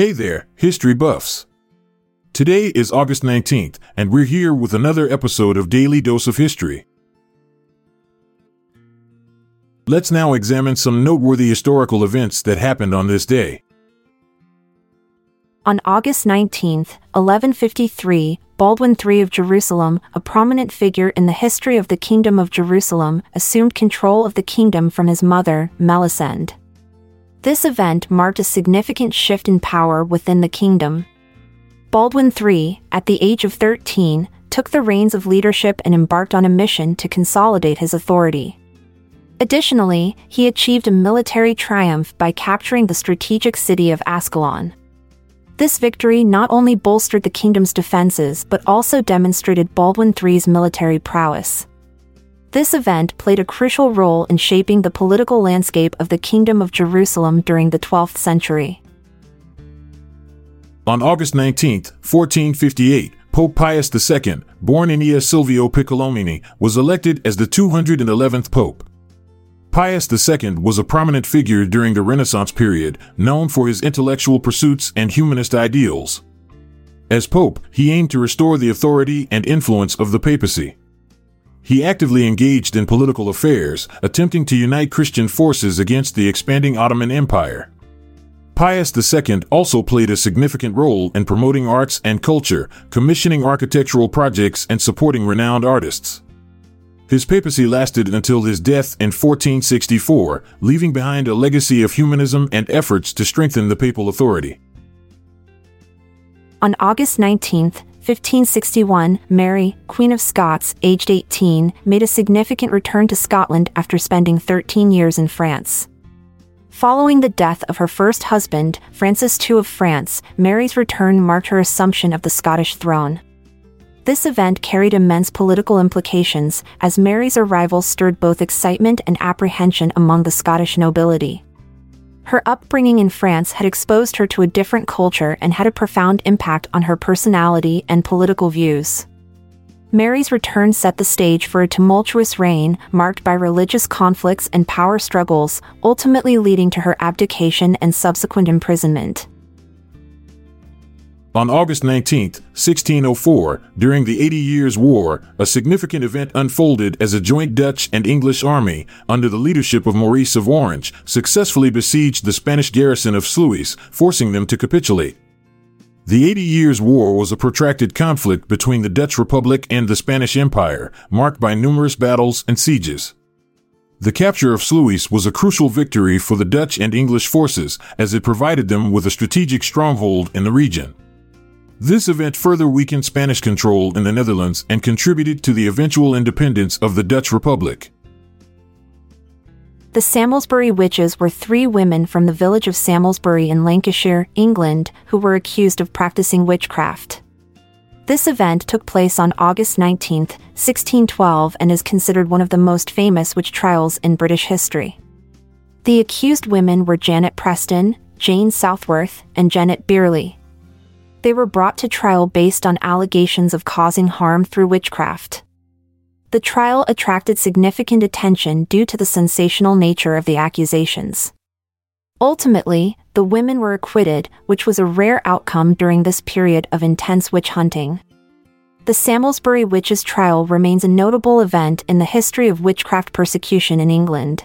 Hey there, history buffs. Today is August 19th, and we're here with another episode of Daily Dose of History. Let's now examine some noteworthy historical events that happened on this day. On August 19, 1153, Baldwin III of Jerusalem, a prominent figure in the history of the Kingdom of Jerusalem, assumed control of the kingdom from his mother, Melisende. This event marked a significant shift in power within the kingdom. Baldwin III, at the age of 13, took the reins of leadership and embarked on a mission to consolidate his authority. Additionally, he achieved a military triumph by capturing the strategic city of Ascalon. This victory not only bolstered the kingdom's defenses but also demonstrated Baldwin III's military prowess. This event played a crucial role in shaping the political landscape of the Kingdom of Jerusalem during the 12th century. On August 19, 1458, Pope Pius II, born Aeneas Silvio Piccolomini, was elected as the 211th Pope. Pius II was a prominent figure during the Renaissance period, known for his intellectual pursuits and humanist ideals. As Pope, he aimed to restore the authority and influence of the papacy. He actively engaged in political affairs, attempting to unite Christian forces against the expanding Ottoman Empire. Pius II also played a significant role in promoting arts and culture, commissioning architectural projects, and supporting renowned artists. His papacy lasted until his death in 1464, leaving behind a legacy of humanism and efforts to strengthen the papal authority. On August 19, 1561, Mary, Queen of Scots, aged 18, made a significant return to Scotland after spending 13 years in France. Following the death of her first husband, Francis II of France, Mary's return marked her assumption of the Scottish throne. This event carried immense political implications, as Mary's arrival stirred both excitement and apprehension among the Scottish nobility. Her upbringing in France had exposed her to a different culture and had a profound impact on her personality and political views. Mary's return set the stage for a tumultuous reign marked by religious conflicts and power struggles, ultimately leading to her abdication and subsequent imprisonment. On August 19, 1604, during the Eighty Years' War, a significant event unfolded as a joint Dutch and English army, under the leadership of Maurice of Orange, successfully besieged the Spanish garrison of Sluis, forcing them to capitulate. The Eighty Years' War was a protracted conflict between the Dutch Republic and the Spanish Empire, marked by numerous battles and sieges. The capture of Sluis was a crucial victory for the Dutch and English forces, as it provided them with a strategic stronghold in the region. This event further weakened Spanish control in the Netherlands and contributed to the eventual independence of the Dutch Republic. The Samlesbury witches were three women from the village of Samlesbury in Lancashire, England, who were accused of practicing witchcraft. This event took place on August 19, 1612, and is considered one of the most famous witch trials in British history. The accused women were Janet Preston, Jane Southworth, and Janet Bierley. They were brought to trial based on allegations of causing harm through witchcraft. The trial attracted significant attention due to the sensational nature of the accusations. Ultimately, the women were acquitted, which was a rare outcome during this period of intense witch hunting. The Samlesbury witches' trial remains a notable event in the history of witchcraft persecution in England.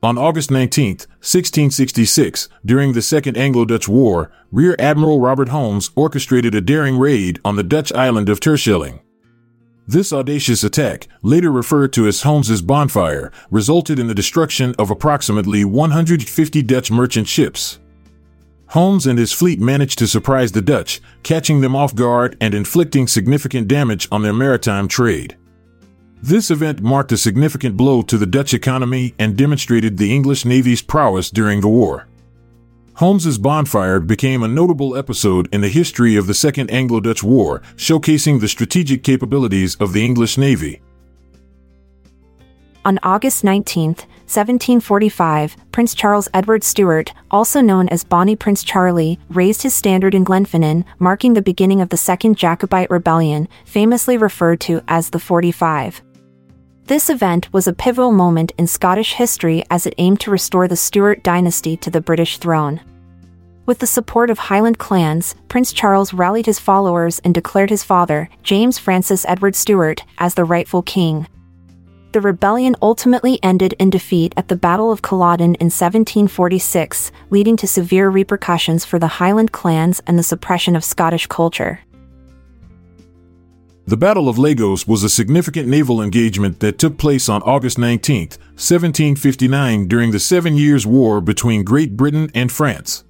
On August 19, 1666, during the Second Anglo-Dutch War, Rear Admiral Robert Holmes orchestrated a daring raid on the Dutch island of Terschelling. This audacious attack, later referred to as Holmes's bonfire, resulted in the destruction of approximately 150 Dutch merchant ships. Holmes and his fleet managed to surprise the Dutch, catching them off guard and inflicting significant damage on their maritime trade. This event marked a significant blow to the Dutch economy and demonstrated the English Navy's prowess during the war. Holmes's bonfire became a notable episode in the history of the Second Anglo-Dutch War, showcasing the strategic capabilities of the English Navy. On August 19, 1745, Prince Charles Edward Stuart, also known as Bonnie Prince Charlie, raised his standard in Glenfinnan, marking the beginning of the Second Jacobite Rebellion, famously referred to as the 45. This event was a pivotal moment in Scottish history as it aimed to restore the Stuart dynasty to the British throne. With the support of Highland clans, Prince Charles rallied his followers and declared his father, James Francis Edward Stuart, as the rightful king. The rebellion ultimately ended in defeat at the Battle of Culloden in 1746, leading to severe repercussions for the Highland clans and the suppression of Scottish culture. The Battle of Lagos was a significant naval engagement that took place on August 19, 1759, during the Seven Years' War between Great Britain and France.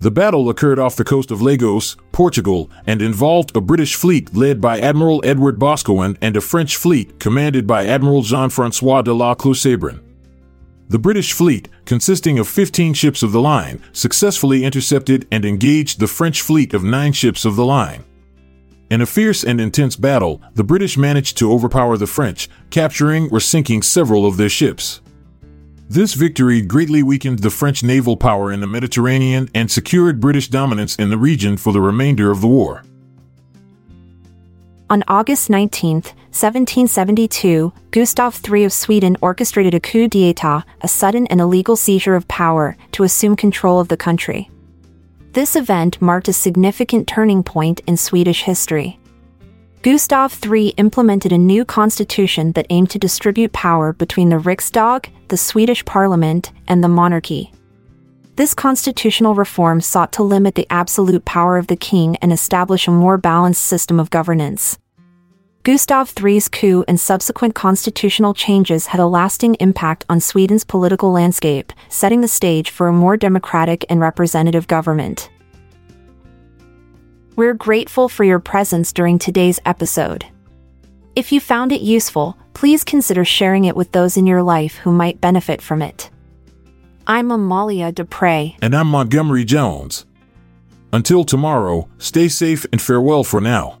The battle occurred off the coast of Lagos, Portugal, and involved a British fleet led by Admiral Edward Boscawen and a French fleet commanded by Admiral Jean Francois de la Clue-Sabran. The British fleet, consisting of 15 ships of the line, successfully intercepted and engaged the French fleet of nine ships of the line. In a fierce and intense battle, the British managed to overpower the French, capturing or sinking several of their ships. This victory greatly weakened the French naval power in the Mediterranean and secured British dominance in the region for the remainder of the war. On August 19, 1772, Gustav III of Sweden orchestrated a coup d'etat, a sudden and illegal seizure of power, to assume control of the country. This event marked a significant turning point in Swedish history. Gustav III implemented a new constitution that aimed to distribute power between the Riksdag, the Swedish parliament, and the monarchy. This constitutional reform sought to limit the absolute power of the king and establish a more balanced system of governance. Gustav III's coup and subsequent constitutional changes had a lasting impact on Sweden's political landscape, setting the stage for a more democratic and representative government. We're grateful for your presence during today's episode. If you found it useful, please consider sharing it with those in your life who might benefit from it. I'm Amalia Dupre. And I'm Montgomery Jones. Until tomorrow, stay safe and farewell for now.